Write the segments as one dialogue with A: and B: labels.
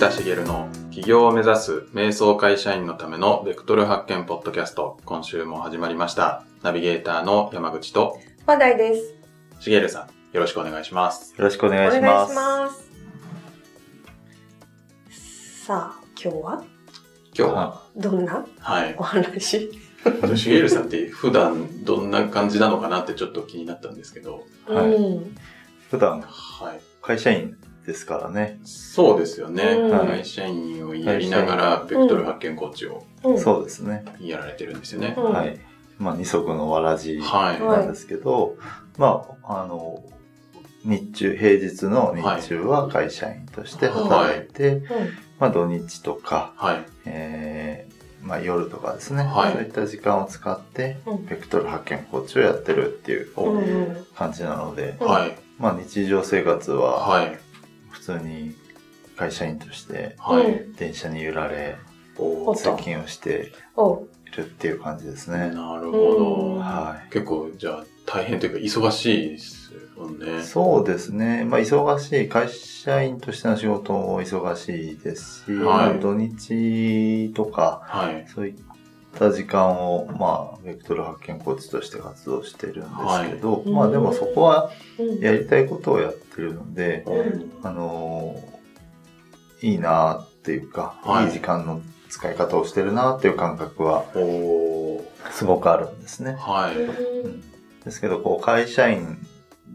A: 田茂の起業を目指す瞑想会社員のためのベクトル発見ポッドキャスト。今週も始まりました。ナビゲーターの山口と。
B: 話題です。
A: 茂さんよろしくお願いします。
C: よろしくお願いします。
B: ます。さあ、今日は？
A: 今日は？
B: どんな？
A: はい。
B: お話？
A: 茂さんって普段どんな感じなのかなってちょっと気になったんですけど。
C: はい。
B: うん。
C: 普段
A: はい。
C: 会社員ですからね。
A: そうですよね、
B: うん。
A: 会社員をやりながらベクトル発見コーチを
B: うん。
C: そうですね。
A: やられてるんですよね、
B: うん。
C: はい。まあ二足のわらじ
A: はい、
B: はい
C: なんですけど、まあ、あの、日中、平日の日中は会社員として働いて、
B: うん。
C: まあ土日とか、
A: はい。
C: えーまあ夜とかですね、
A: はい。
C: そういった時間を使って、
B: うん。
C: ベクトル発見コーチをやってるっていう感じなので、
B: うん
A: はい。
C: まあ日常生活は
A: はい。
C: 普通に会社員として電車に揺られ、
A: おー
C: 通勤をしているっていう感じですね。
A: なるほど、
B: うん
C: はい。
A: 結構じゃあ大変というか忙しいですよね。
C: そうですね。まあ、忙しい、会社員としての仕事も忙しいですし、
A: はい
C: 土日とか、
A: はい。
C: そういった時間を、まあ、ベクトル発見コーチとして活動してるんですけど、
B: はい
C: まあでもそこは
B: うん。
C: やりたいことをやってるので、
B: うん
C: あのーいいなっていうか、
A: はい
C: いい時間の使い方をしてるなっていう感覚はすごくあるんですね。
A: はい。
B: うん
C: ですけど、こう、会社員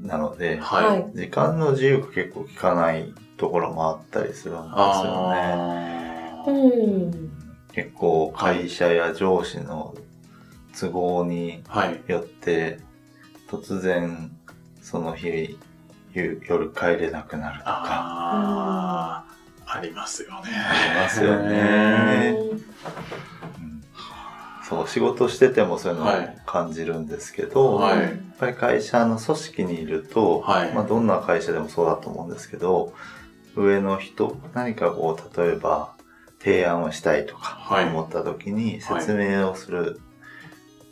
C: なので、
A: はい。
B: はい
C: 時間の自由が結構効かないところもあったりするんですよね。
B: うん。
C: 結構会社や上司の都合に
A: はい。
C: よって突然その日ゆ夜帰れなくなるとか
A: ああ、ありますよね。
C: ありますよね。うんそう仕事しててもそういうのを
A: はい
C: 感じるんですけど、
A: はい
C: やっぱり会社の組織にいると、
A: はい
C: まあ、どんな会社でもそうだと思うんですけど上の人何かこう例えば提案をしたいとか
A: はい
C: 思った時に説明をする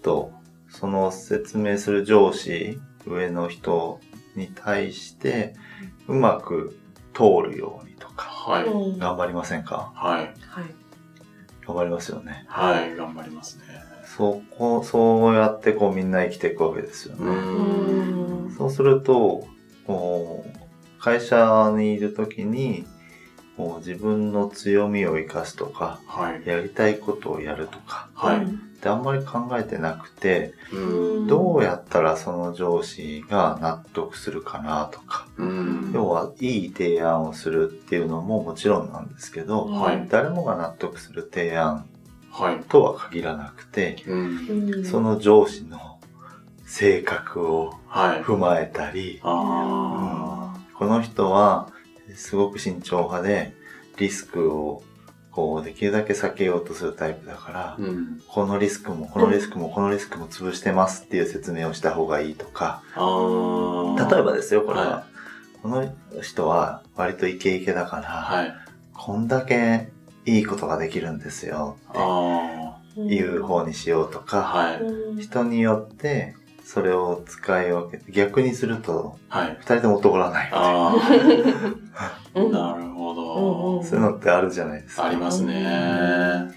C: と、その説明する上司上の人に対してうまく通るようにとか
A: はい。
B: うん
C: 頑張りませんか？
A: はい。
B: はい。
C: 頑張りますよね。
A: はい。頑張りますね。
C: そこ、そうやってこうみんな生きていくわけですよ
A: う
C: ね。そうすると、こう会社にいるときに、こう自分の強みを生かすとか、
A: はい。
C: やりたいことをやるとか、
A: はい。
C: ってあんまり考えてなくて、
A: うん。
C: どうやったらその上司が納得するかなとか、
A: うん。
C: 要はいい提案をするっていうのももちろんなんですけど、
A: はい
C: 誰もが納得する提案
A: はい。
C: とは限らなくて、
A: うん。
B: うん
C: その上司の性格を
A: はい。
C: 踏まえたり、
A: あ
C: この人はすごく慎重派でリスクをこうできるだけ避けようとするタイプだから
A: あ。、うん。
C: このリスクもこのリスクもこのリスクも潰してますっていう説明をした方がいいとか。例えばですよ、これは。
A: は
C: この人は割とイケイケだから、
A: はい。
C: こんだけいいことができるんですよ
A: あ
C: っていう方にしようと
A: あ。
C: か、人によってそれを使い分けて、逆にすると
A: はい。
C: 二人とも男らない。
A: あ
B: うん
A: あ。なるほ
B: うん
A: ど
B: うん。
C: そういうのってあるじゃないですか。
A: ありますね。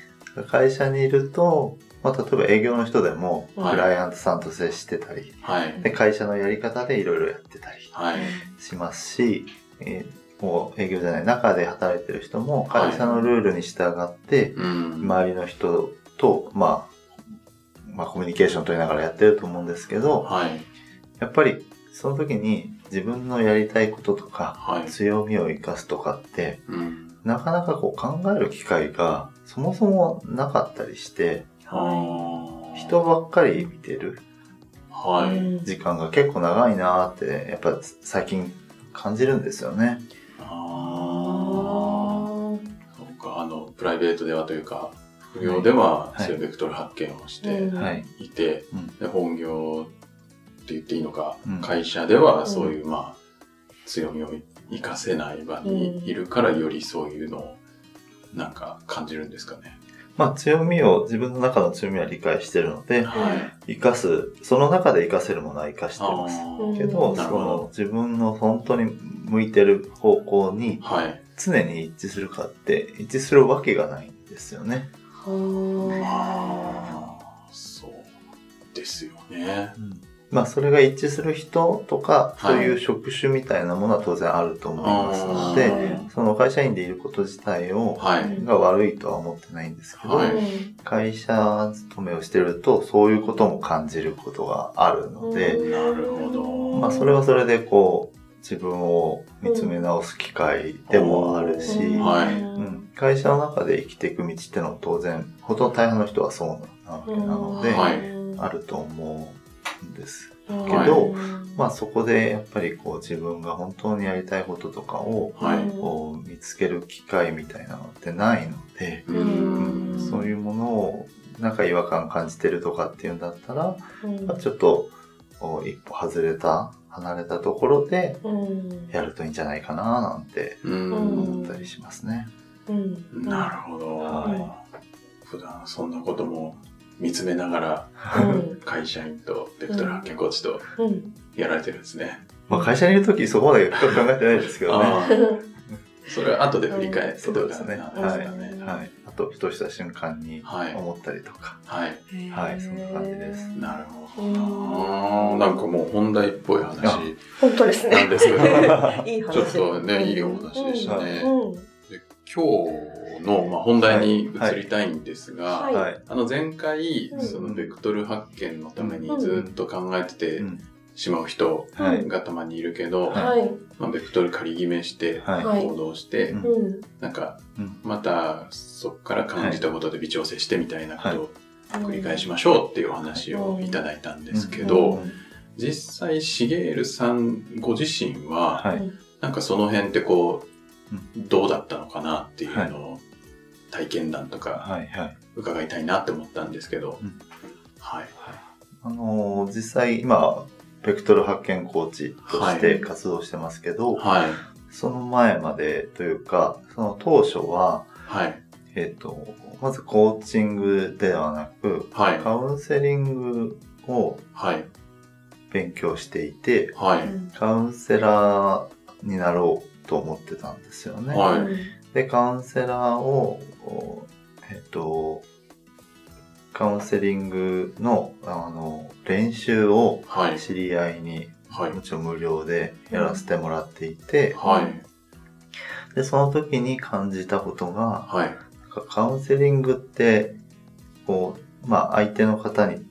C: 会社にいると、まあ、例えば営業の人でも、
B: はい
C: クライアントさんと接してたり、
A: はい。
C: で会社のやり方でいろいろやってたり
A: はい。
C: しますし、えーもう営業じゃない、中で働いてる人も会社のルールに従って、
A: うん。
C: 周りの人と、まあ、まあコミュニケーション取りながらやってると思うんですけど、
A: はい。
C: やっぱりその時に自分のやりたいこととか、
A: はい。
C: 強みを生かすとかって、
A: うん。
C: なかなかこう考える機会がそもそもなかったりして、
A: ああ。
C: 人ばっかり見てる時間が結構長いなーって、やっぱ最近感じるんですよね。
A: ああ。そうか、あの、プライベートではというか、副業では、
C: はい
A: そういうベクトル発見をして
C: い。
A: いて、
C: うん
A: で本業って言っていいのか、
C: うん
A: 会社ではそういう、まあ、強みを生かせない場にいるから、よりそういうのを、なんか感じるんですかね。
C: まあ強みを、自分の中の強みは理解してるので、
A: はい。
C: 生かす、その中で活かせるものは活かしてます。けど、その自分の本当に向いてる方向に
A: はい。
C: 常に一致するかって一致するわけがないんですよね。
A: ああ、そうですよね。
C: まあそれが一致する人とか、
A: はい。
C: そういう職種みたいなものは当然あると思いますので、
B: うん
C: その会社員でいること自体を、
A: はい。
C: が悪いとは思ってないんですけど、
A: はい。
C: 会社勤めをしてるとそういうことも感じることがあるので、
A: なるほど。
C: まあそれはそれでこう自分を見つめ直す機会でもあるし、
A: うんはい。
C: うん、会社の中で生きていく道ってのは当然ほとんど大半の人はそうなわけなので、
A: はい
C: あると思うんです。
B: け
C: どまあそこでやっぱりこう自分が本当にやりたいこととかを
A: はい。
C: こう見つける機会みたいなのってないので、
A: う
B: うん
A: ん。
C: そういうものをなんか違和感感じてるとかっていうんだったら、ちょっと一歩外れた離れたところで
B: うん
C: やるといいんじゃないかななんて
A: うん。
C: 思ったりしますね。
B: うん
A: なるほど。
C: は
A: 普段そんなことも見つめながら
B: うん
A: 会社員とベクトル発見コーチと
B: うん
A: やられてるんですね。
C: まあ会社にいるときそこまで考えてないですけどね。
A: それは後で振り返ってとか
C: ですね。はい。はい。あと、ふとした瞬間に
A: はい
C: 思ったりとか。
A: はい。
C: はいそんな感じです
A: なるほどな。なんかもう本題っぽい話
B: 本当ですね
A: なんですけど、
B: いい話
A: ちょっとね、いいお話でしたね。
B: うん
A: で今日の、まあ、本題に移りたいんですが、
B: はい。
C: はい。
A: あの前回、
B: うん
A: そのベクトル発見のためにずっと考えてて
C: うん。
A: しまう人
C: はい。
A: がたまにいるけど、
B: はい。
A: まあ、ベクトル仮決めして行動して、
C: う
A: なんか
C: うん。
A: またそこから感じたことで微調整してみたいなことを繰り返し
B: ま
A: ましょうっていうお話をいただいたんですけ
B: う
A: ど
B: ん、
A: 実際シゲールさんご自身は、
C: はい。
A: なんかその辺ってこ
C: う
A: う、どうだったのかなっていうのを体験談とか
C: はい。はい。
A: 伺いたいなって思ったんですけど
C: うん、
A: はい。
C: あのー実際今、ベクトル発見コーチとして活動してますけど、
A: はい。
C: その前までというか、その当初は、
A: はい。
C: えっ、と、まずコーチングではなく、
A: はい。
C: カウンセリングを
A: はい。
C: 勉強していて、
A: はい。
C: カウンセラーになろうと思ってたんですよね。
A: はい
C: で、カウンセラーを、おえっと、カウンセリングの、あの、練習を
A: はい。
C: 知り合いに、
A: はい。
C: もちろん無料でやらせてもらっていて、
A: はい。
C: で、その時に感じたことが、
A: はい。
C: カウンセリングって、こう、まあ相手の方に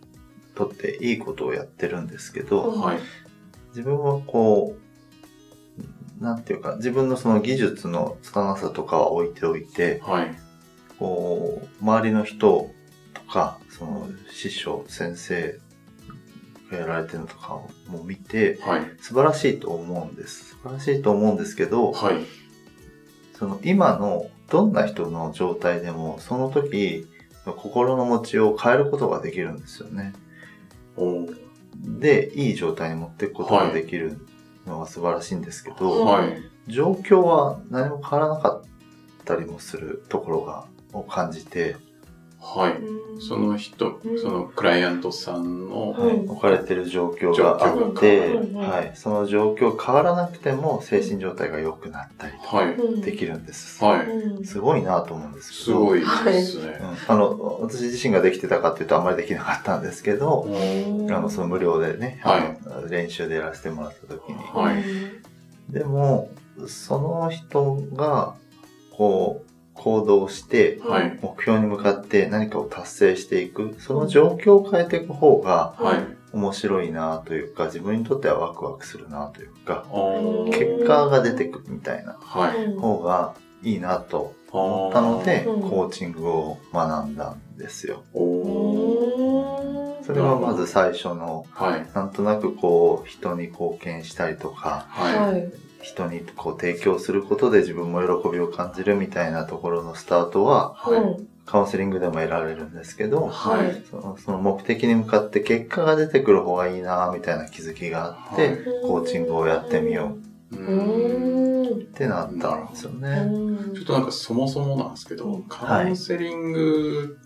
C: とっていいことをやってるんですけど、
B: うん
A: はい。
C: 自分はこう、なんていうか、自分のその技術の拙さとかは置いておいて、
A: はい。
C: こう、周りの人とか、その師匠、先生がやられてるのとかをもう見て、
A: はい。
C: 素晴らしいと思うんです。素晴らしいと思うんですけど、
A: はい。
C: その今のどんな人の状態でも、その時の心の持ちを変えることができるんですよね。で、いい状態に持っていくことができるのが素晴らしいんですけど、
B: うん
A: はい。
C: 状況は何も変わらなかったりもするところが、を感じて、
A: はい。その人
B: うん、
A: そのクライアントさんの、
B: うん
C: 置かれてる状況があっ
A: 状
C: て、はい、その状況変わらなくても精神状態が良くなったりと
A: はい。
B: うん
C: できるんです。
A: はい。
B: うん
C: すごいなと思うんですけど。
A: すごいですね。
C: うんあの、私自身ができてたかっていうとあんまりできなかったんですけど、
B: うん
C: あの、その無料でね、
A: はい
C: 練習でやらせてもらった時に。
A: はい
C: でも、その人が、こう、行動して、
A: はい。
C: 目標に向かって何かを達成していく、その状況を変えていく方が
A: はい。
C: 面白いなというか、自分にとってはワクワクするなというか、結果が出てくるみたいな方がいいなと思ったので、
B: うん
C: コーチングを学んだんですよ。それはまず最初の、
A: はい。
C: なんとなくこう、人に貢献したりとか、
A: は
B: はい
C: 人にこう提供することで自分も喜びを感じるみたいなところのスタートは、
A: い。はい。
B: うん
C: カウンセリングでも得られるんですけど、
A: はい。
C: そのその目的に向かって結果が出てくる方がいいなみたいな気づきがあって、
A: はい
C: コーチングをやってみよ
A: う
B: うん
C: ってなったんですよ
B: う
C: ね。
B: ん
A: ちょっとなんかそもそもなんですけど、
B: うん
A: カウンセリング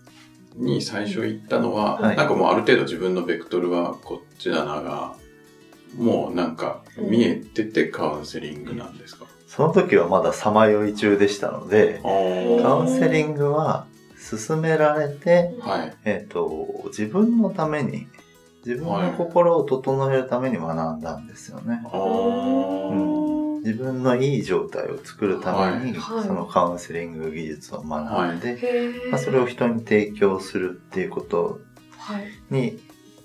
A: に最初行ったのは、
C: はい
A: なんかもうある程度自分のベクトルはこっちだなが、もうなんか見えててカウンセリングなんですか、
C: その時はまださまよい中でしたので、
A: あ
C: カウンセリングは勧められて、
A: はい。
C: えっ、と、自分のために、自分の心を整えるために学んだんですよね。
A: あー。
C: 自分のいい状態を作るために、
B: はい。
C: そのカウンセリング技術を学んで、
B: へ
C: まあ、それを人に提供するっていうこと
B: はい。
C: に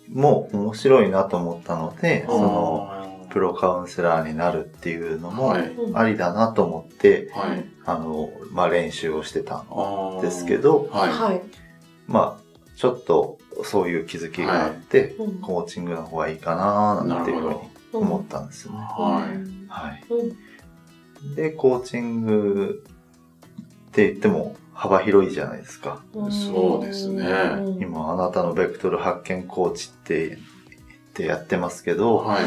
C: も面白いなと思ったので、そのプロカウンセラーになるっていうのもありだなと思って、
A: はい。
C: あの、まあ、練習をしてたんですけど、
A: はい。
B: はい。
C: まあ、ちょっとそういう気づきがあって、
B: うん
C: コーチングの方がいいかななんていうふうに思ったんですよね。
A: はい
B: うん
C: はい。
B: うん
C: で、コーチングって言っても幅広いじゃないですか。
A: そうですね
B: うん
C: 今、あなたのベクトル発見コーチって言ってやってますけど、
A: はい。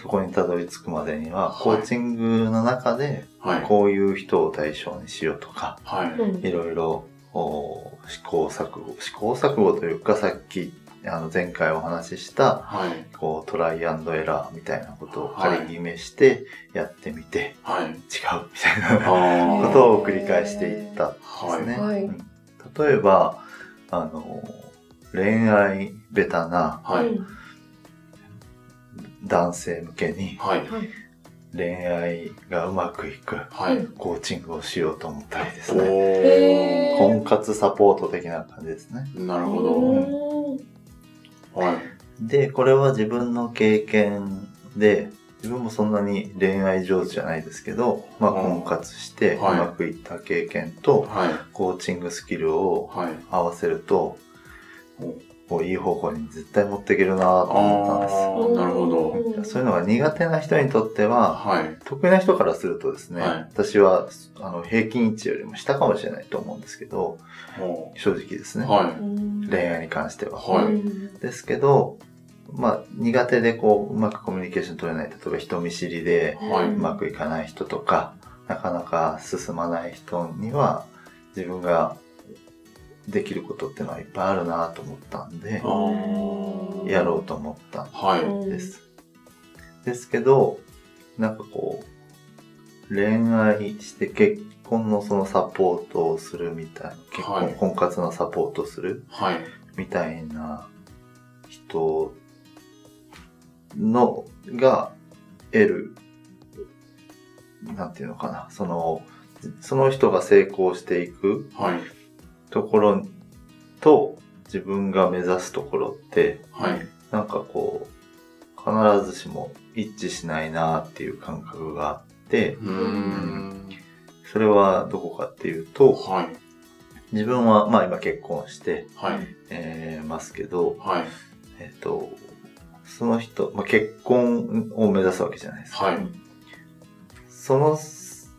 C: そこにたどり着くまでには、
A: はい
C: コーチングの中で、
A: はい。
C: こういう人を対象にしようとか、
A: はい。
B: うん
C: いろいろお試行錯誤、試行錯誤というか、さっき、あの、前回お話しした、
A: はい。
C: こう、トライアンドエラーみたいなことを仮決めして、やってみて、
A: はい。
C: 違うみたいな
A: あ
C: ことを繰り返していったんですね。
B: はい
C: うん例えば、あの、恋愛ベタな男性向けに。恋愛がうまくいく
A: はい。
C: コーチングをしようと思ったりです
A: お
C: ね。婚活サポート的な感じですね。
A: ー。なるほ
B: う
A: ど。
B: ん
A: はい。
C: で、これは自分の経験で、自分もそんなに恋愛上手じゃないですけど、まあ
A: うん
C: 婚活してう
A: はい
C: まくいった経験と
A: はい。
C: コーチングスキルを
A: はい。
C: 合わせると、
A: お
C: こういい方向に絶対持っていけるなと思ったんです。
A: なるほど。
B: うん
C: そういうのが苦手な人にとっては、
A: はい。
C: 得意な人からするとですね、
A: はい
C: 私はあの平均値よりも下かもしれないと思うんですけど、
A: お
C: 正直ですね。
A: は
B: うん
C: 恋愛に関しては。ですけど、まあ苦手でこう、うまくコミュニケーション取れない、例えば人見知りでう
A: い。
C: まくいかない人とか、なかなか進まない人には、自分ができることっていうのはいっぱいあるなと思ったんでやろうと思ったん
A: はい。
B: うん
C: です。ですけど、なんかこう、恋愛して結婚のそのサポートをするみたいな、結婚、
A: はい
C: 婚活のサポートする
A: はい。
C: みたいな人の、が得る、なんていうのかな、その、その人が成功していく
A: はい。
C: ところと自分が目指すところって、
A: はい。
C: なんかこう、必ずしも一致しないなっていう感覚があって、
A: うーん。
C: それはどこかっていうと、
A: はい。
C: 自分はまあ今結婚して、
A: はい。
C: えーますけど、
A: はい。
C: えっ、と、その人、まあ、結婚を目指すわけじゃないですか。
A: はい。
C: そのす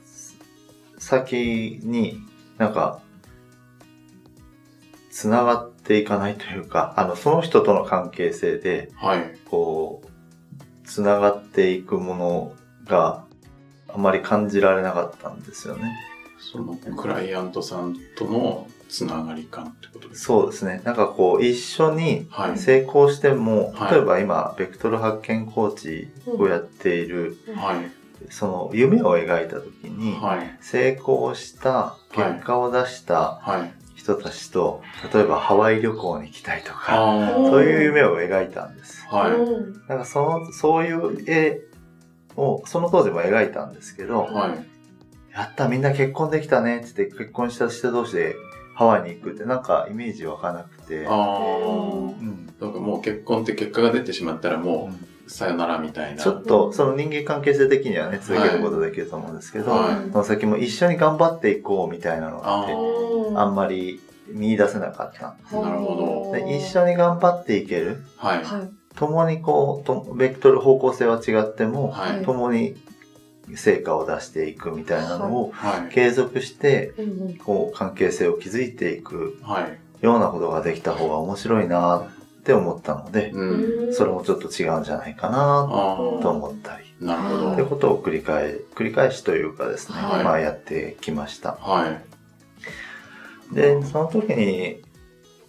C: 先になんか、つながっていかないというか、あの、その人との関係性で、
A: はい。
C: こう、つながっていくものがあまり感じられなかったんですよね。
A: そのクライアントさんとのつながり感ってことですか？
C: そうですね。なんかこう、一緒に
A: はい。
C: 成功しても、
A: はい
C: 例えば今、ベクトル発見コーチをやっている、
A: はい。
C: その夢を描いた時に、
A: はい。
C: 成功した、結果を出した
A: はい。
C: 人たちと、例えばハワイ旅行に行きたいとか、
A: あ
C: そういう夢を描いたんです。
A: あ。はい。
B: うん
C: なんかその、そういう絵を、その当時も描いたんですけど、
A: はい。
C: やった、みんな結婚できたねって言って結婚した人同士でハワイに行くってなんかイメージ湧かなくて、
A: ああ。
C: うん
A: だからもう結婚って結果が出てしまったらもうさよならみたいな。
C: ちょっとその人間関係性的にはね、続けることできると思うんですけど、
A: はい
C: その先も一緒に頑張っていこうみたいなの
A: あ
C: って、
B: うん
C: あんまり見出せなかったんです。
A: なるほど
C: で一緒に頑張っていける。
A: はい。
B: はい。
C: 共にこうと、ベクトル方向性は違っても、
A: はい。
C: 共に成果を出していくみたいなのを
A: はい。
C: 継続して、こう、関係性を築いていく
A: はい。
C: ようなことができた方が面白いなって思ったので、
A: うん。
C: それもちょっと違うんじゃないかな
A: あ
C: と思ったり、
A: あ。なるほど。
C: ってことを繰り返、繰り返しというかですね、
B: はい
C: まあやってきました。
A: はい。
C: で、その時に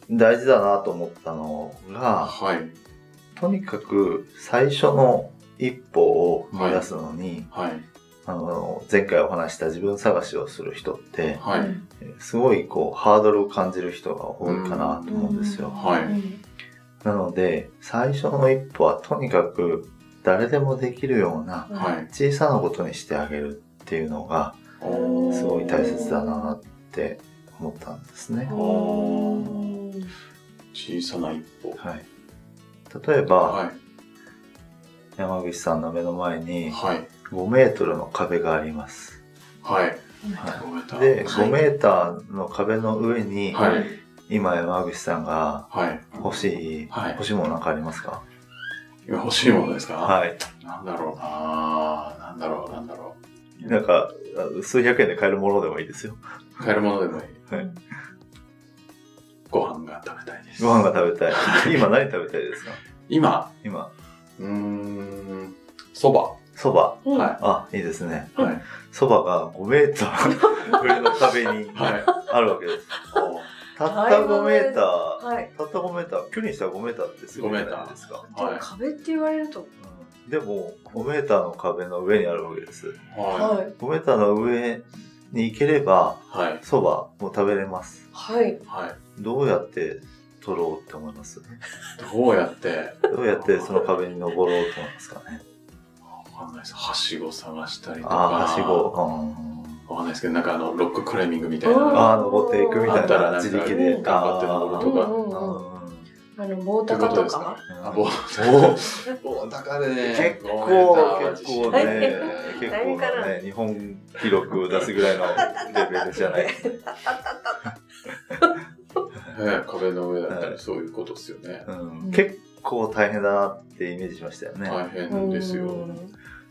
C: 大事だなと思ったのが、
A: はい。
C: とにかく最初の一歩を踏み出すのに、
A: はい。
C: あの、前回お話した自分探しをする人って、
A: はい。
C: すごいこう、ハードルを感じる人が多いかなと思うんですよ。
A: はい。
C: なので、最初の一歩はとにかく誰でもできるような
A: はい。
C: 小さなことにしてあげるっていうのがすごい大切だなって思ったんですね。
A: 小さな一歩。
C: はい。例えば、
A: は
C: 山口さんの目の前
A: い。
C: に
A: はい。
C: 5メートルの壁があります。
A: はい。
C: は
A: い
C: で、
A: はい
C: 5メーターの壁の上に、
A: はい。
C: 今山口さんが
A: はい。
C: 欲しい、
A: はい
C: 欲しいものなんかありますか？
A: 今欲しいものですか？
C: はい。
A: なんだろうななんだろう、なんだろ
C: なんか、あ数百円で買えるものでもいいですよ。
A: う。買えるものでもいい。
C: はい
A: ご飯が食べたいです。
C: ご飯が食べたい。今何食べたいですか？
A: 今、
C: 今、
A: うーん、そば。
C: そば。
B: うん
A: は
C: あ、いいですね。
A: い。はい。
C: そばが5メーター上の壁に
A: はい。
C: あるわけです。
A: お
C: たった5メーター、
B: はい。
C: たった5メーター、距離にしたら5メーターってすごいじゃないですか。
B: でも
A: はい
B: 壁って言われると。
C: うんでも、5メーターの壁の上にあるわけです。
A: は
B: はい。
C: 5メーターの上に行ければ、
A: い。はい。
C: そばも食べれます。
B: はい。
A: はい。
C: どうやって取ろうって思います？
A: どうやって、
C: どうやってその壁に登ろうと思いますかね？
A: わかんないです。はしご探したりとか。
C: はしご。うん
A: わかんないですけど、なんかあの、ロッククライミングみたいな
C: ああ、登っていくみたいな
A: あったらなんか
C: 自力で。
A: 頑張って登るとか。
B: あの、棒高とか？
A: あ、棒高でね。
C: 結構、
A: 5メーター
C: 結構
B: はい
C: ね、結構なね、日本記録を出すぐらいのレベルじゃない？
A: ね壁の上だったりそういうことですよね。
C: うん結構大変だなってイメージしましたよね。
A: 大変ですよ。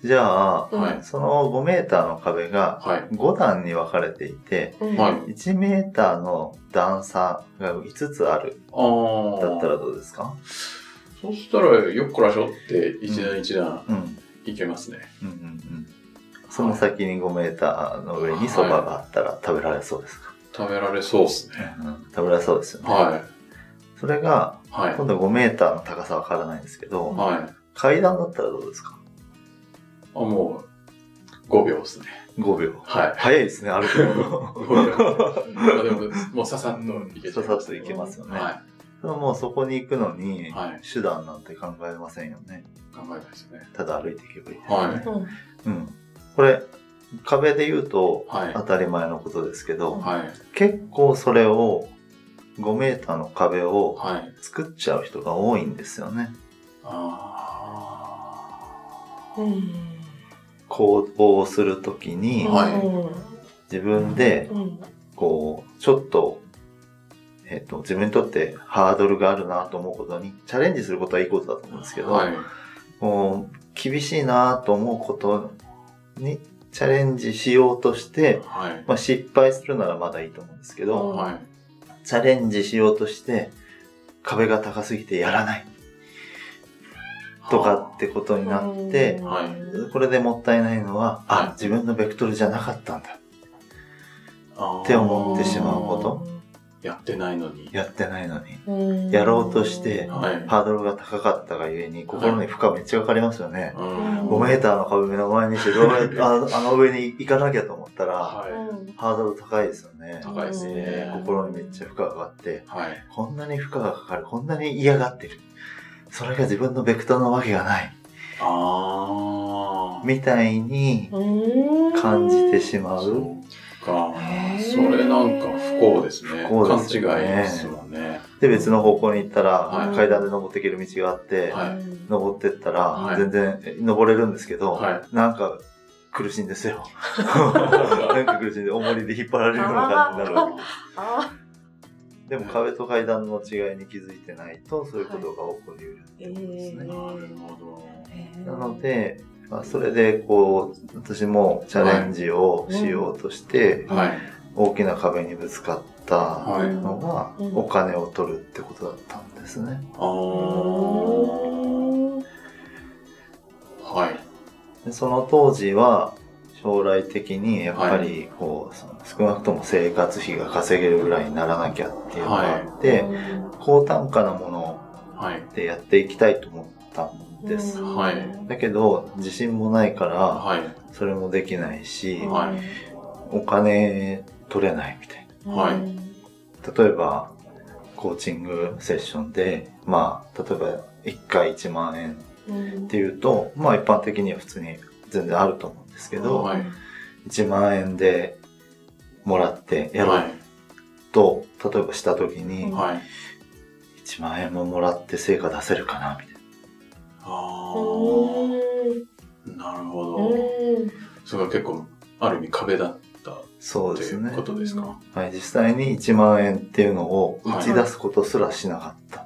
C: じゃあ、
B: うん
A: はい。
C: その5メーターの壁が
A: はい。
C: 5段に分かれていて、
B: うん
A: はい
C: 1メーターの段差が5つある。だったらどうですか？
A: そしたら、よっこらしょって一段一段
C: うん。
A: いけますね。
C: うんうんうん。その先に5メーターの上にそばがあったら食べられそうですか、
A: 食べられそうですね。
C: うん、食べられそうですよね。
A: はい。
C: それが、
A: はい。
C: 今度5メーターの高さは変わらないんですけど、
A: はい。
C: 階段だったらどうですか？
A: あ、もう、5秒ですね。
C: ?5 秒。
A: はい。
C: 早いですね、歩くの。
A: 5秒。まあでも、もうささっといけちゃいます
C: ささっといけますよね。
A: は
C: でももうそこに行くのに、
A: はい
C: 手段なんて考えませんよね。
A: い。考えないですね。
C: ただ歩いていけばいいです、
A: はい
B: うん
C: うん。これ、壁で言うと
A: はい。
C: 当たり前のことですけど、
A: はい。
C: 結構それを5メーターの壁を
A: はい。
C: 作っちゃう人が多いんですよね。
A: あ
B: うん
C: 行動をするときに
A: はい
C: 自分で
B: うん
C: こう、ちょっと、えっ、と、自分にとってハードルがあるなと思うことにチャレンジすることはいいことだと思うんですけど、
A: はい。
C: こう厳しいなと思うことにチャレンジしようとして、
A: はい。
C: まあ、失敗するならまだいいと思うんですけど、
B: うん
A: はい。
C: チャレンジしようとして壁が高すぎてやらないとかってことになって、
B: うん
A: はい
C: これでもったいないのは、
A: はい
C: あ、自分のベクトルじゃなかったんだ。って思ってしまうこと
A: やってないのに。
C: やってないのに。
B: うん
C: やろうとして
A: はい
C: ハードルが高かったがゆえに、心に負荷めっちゃかかりますよね。
A: うん
C: 5メーターの壁目の前にして、どうやってあ あの上に行かなきゃと思ったら、ハードル高いですよね。
A: 高いですね
C: 心にめっちゃ負荷がかかって、
A: い。はい。
C: こんなに負荷がかかる、こんなに嫌がってる。それが自分のベクトルのわけがない。
A: ああ。
C: みたいに
B: うん
C: 感じてしま。
A: そううかそれなんか不幸ですね。
C: 不幸ですよね
A: 勘違いですもんね。
C: で、別の方向に行ったら、
A: はい
C: 階段で登っていける道があって、
A: はい
C: 登ってったら、
A: はい
C: 全然登れるんですけど、
A: は
C: なんか苦しいんですよ。なんか苦しいんで、重りで引っ張られるような感じになるわけでも壁と階段の違いに気づいてないと、そういうことが起こり得るって
B: え
C: ことですね。
A: なるほど。
B: ー
C: なので、まあ、それでこう、私もチャレンジをしようとして、
A: はい。
C: 大きな壁にぶつかった
A: はい
C: のが、
B: うん
C: お金を取るってことだったんですね。
A: はい。
C: でその当時は、将来的にやっぱりこう、その少なくとも生活費が稼げるぐらいにならなきゃっていうのがあって、高単価なもの
A: はい。
C: でやっていきたいと思ったんです。
B: うん
A: はい
C: だけど、自信もないから、
A: はい。
C: それもできないし、
A: はい
C: お金取れないみたいな。例えば、コーチングセッションで、まあ、例えば1回1万円
B: うん
C: っていうと、まあ一般的には普通に全然あると思うんですけど、
A: はい
C: 1万円でもらってやろう
A: はい。
C: と、例えばした時に、
B: うん
A: はい。
C: 1万円ももらって成果出せるかなみたい
A: あ
B: うん
A: あ、なるほど。
B: うん
A: それが結構、ある意味壁だった。
C: そうですね
A: ていうこ。とですか？
C: はい、実際に1万円っていうのを打ち出すことすらしなかった。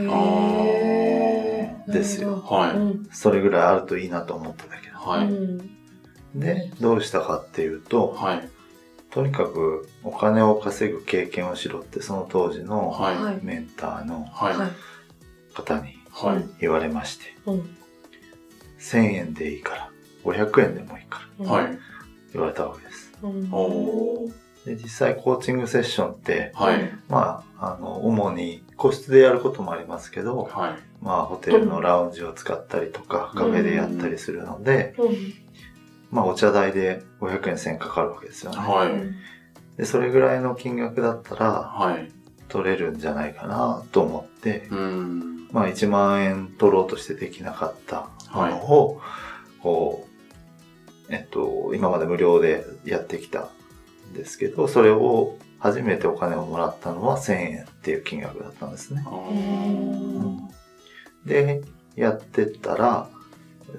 B: へー
C: ですよ
A: はい
C: それぐらいあるといいなと思ってたけど。
A: はい。
B: うん
C: で、どうしたかっていうと、
A: はい。
C: とにかくお金を稼ぐ経験をしろってその当時の
A: はい。
B: はい
C: メンターの
A: はい。
B: はい
C: 方に
A: はい。
C: 言われまして、
B: うん
C: 1000円でいいから、500円でもいいから
A: はい。
C: 言われたわけです。
B: うん
C: で、実際コーチングセッションって、
A: はい。
C: まあ、あの、主に個室でやることもありますけど、
A: はい。
C: まあ、ホテルのラウンジを使ったりとか、カフェでやったりするので、
B: うん
C: まあ、お茶代で500円1000円かかるわけですよね。
A: はい。
C: で、それぐらいの金額だったら、
A: はい。
C: 取れるんじゃないかなと思って、
A: うん。
C: まあ、1万円取ろうとしてできなかったものを、こう、えっと、今まで無料でやってきたんですけど、それを初めてお金をもらったのは1000円っていう金額だったんですね。
A: あ
B: う
A: ー
B: ん
C: で、やってったら、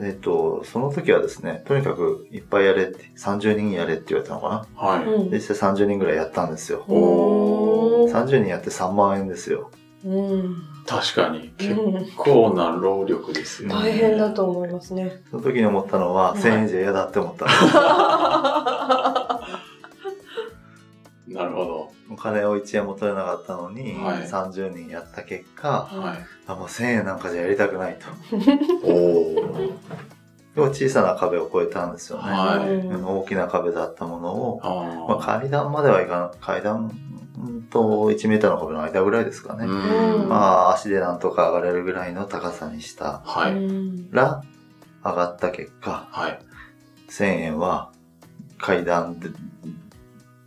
C: えっと、その時はですね、とにかくいっぱいやれって、30人やれって言われたのかな。
A: はい。
B: うん
C: で実際30人ぐらいやったんですよ。
B: おー
C: 30人やって3万円ですよ。
B: うん
A: 確かに、結
B: うん
A: 構な労力ですよね。
B: 大変だと思いますね。
C: その時に思ったのは、
B: うん
C: 1000円じゃ嫌だって思った。
A: なるほど。
C: お金を1円も取れなかったのに、
A: はい
C: 30人やった結果、
A: はい。
C: あ、もう1000円なんかじゃやりたくないと。
A: おー。
C: でも小さな壁を越えたんですよね。
A: はい
C: うん大きな壁だったものを、まあ、
A: あ
C: 階段まではいかない、階段と1メーターの壁の間ぐらいですか
A: あ。
C: ね。
A: うん。
C: まあ、足でなんとか上がれるぐらいの高さにした
A: はい。
B: うん
C: ら、上がった結果、
A: はい。
C: 1000円は階段で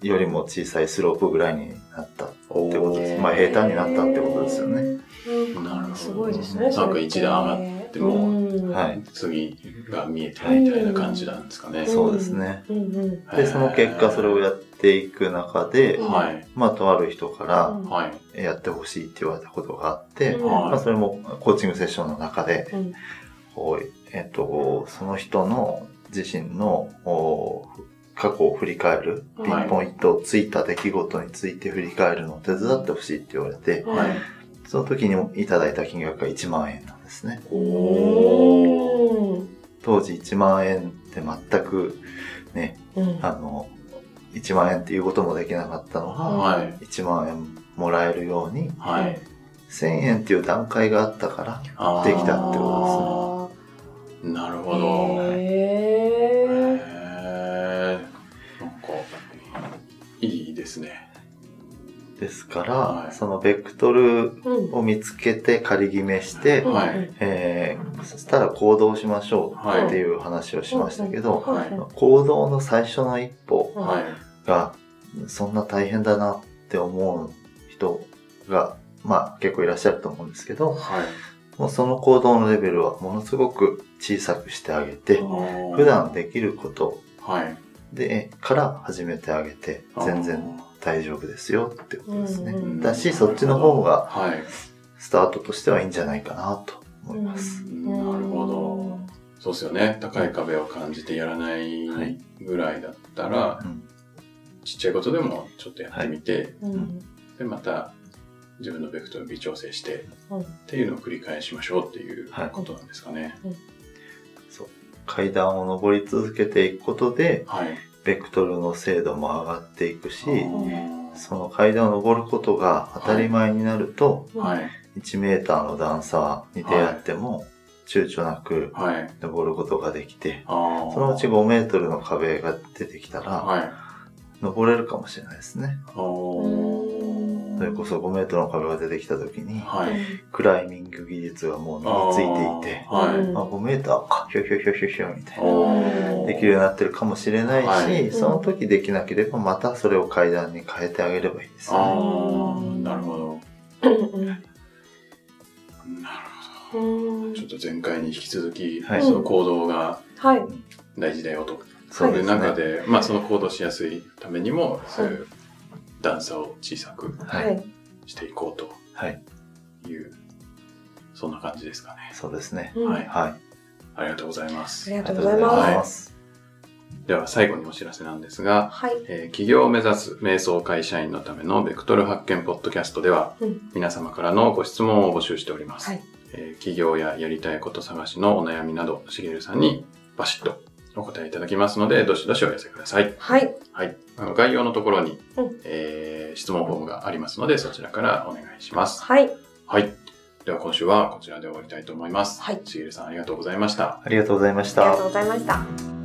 C: よりも小さいスロープぐらいになった。
A: お
C: ってことですまあ平坦になったってことですよね
B: うん
A: なるほど
B: すごいですね。
A: なんか一段上がっても
B: うん
C: はい。
A: 次が見えてないみたいな感じなんですかね。
C: そうですね。で、その結果それをやっていく中で、
A: はい。
C: まあ、とある人から。やってほしいって言われたことがあって、
B: うん
C: まあ、それもコーチングセッションの中で、
B: うん
C: こうえっと、その人の自身のお過去を振り返る、ピ
B: はい
C: ンポイントついた出来事について振り返るのを手伝ってほしいって言われて、
A: はい
C: その時にいただいた金額が1万円なんですね。
B: うん
C: 当時1万円って全くね、
B: うん
C: あの、1万円っていうこともできなかったのが、
A: はい。
C: 1万円もらえるように、
A: はい。
C: 1000円っていう段階があったから、できたってこ
A: なるほど。へ
B: へー
A: です
C: から、
A: はい。
C: そのベクトル
B: うん。
C: を見つけて仮決めして、
B: うん。
A: はい。
C: えーそしたら行動しましょう
A: はい
C: っていう話をしましたけど、
A: はい。
C: 行動の最初の一歩。がそんな大変だなって思う人が、まあ結構いらっしゃると思うんですけど、
A: はい。
C: もうその行動のレベルはものすごく小さくしてあげて、普段できること
A: はい。
C: で、から始めてあげて、全然大丈夫ですよってことですね。
B: うんうん
C: だし、そっちの方が
A: はい。
C: スタートとしてはいいんじゃないかなと思います。
A: なるほど。そうですよね。高い壁を感じてやらない
C: はい
A: ぐらいだったら、
C: うん
A: ちっちゃいことでもちょっとやってみて、
B: うん
A: で、また自分のベクトルを微調整して
B: うん
A: っていうのを繰り返しましょうっていう
C: はい
A: ことなんですかね。
C: そう階段を上り続けていくことで、
A: はい。
C: ベクトルの精度も上がっていくし、
A: は
C: その階段を上ることが当たり前になると、
A: い。
C: 1メーターの段差に出会っても、躊躇なく
A: はい。
C: 登ることができて、
A: ああ。
C: そのうち5メートルの壁が出てきたら、
A: はい。
C: 登れるかもしれないですね。それこそ5メートルの壁が出てきた時に、
A: はい。
C: クライミング技術がもう身についていて、
A: あーはい。
B: うん
C: あ、5メーターか、ひょひょひょひょひょみたいな。できるようになってるかもしれないし、
A: はい
C: その時できなければまたそれを階段に変えてあげればいいです
A: あ
C: ね。
A: ー、なるほど。
B: うん
A: なるほ
B: うん
A: ど。ちょっと前回に引き続き、
C: はい
A: その行動が
B: はい。
A: 大事だよと。
C: そうですね。
A: いう中で、まあその行動しやすいためにも、そういう段差を小さく。していこうと
C: はい。
A: いう、そんな感じですかね。
C: そうですね。
B: うん
A: はい
C: はい。
A: ありがとうございま
B: あ
A: す。
B: りがとうございます。
C: す。
A: では最後にお知らせなんですが、
B: はい。
A: えー起業を目指す瞑想会社員のためのベクトル発見ポッドキャストでは、
B: うん
A: 皆様からのご質問を募集しております。
B: はい
A: えー起業ややりたいこと探しのお悩みなど、しげるさんにバシッとお答えいただきますので、どしどしお寄せください。
B: はい。
A: はい。あの概要のところに、
B: うん
A: えー質問フォームがありますので、そちらからお願いします。
B: はい。
A: はい。では今週はこちらで終わりたいと思います。
B: はい
A: しげるさんありがとうございました。
C: ありがとうございました
B: ありがとう。ございました。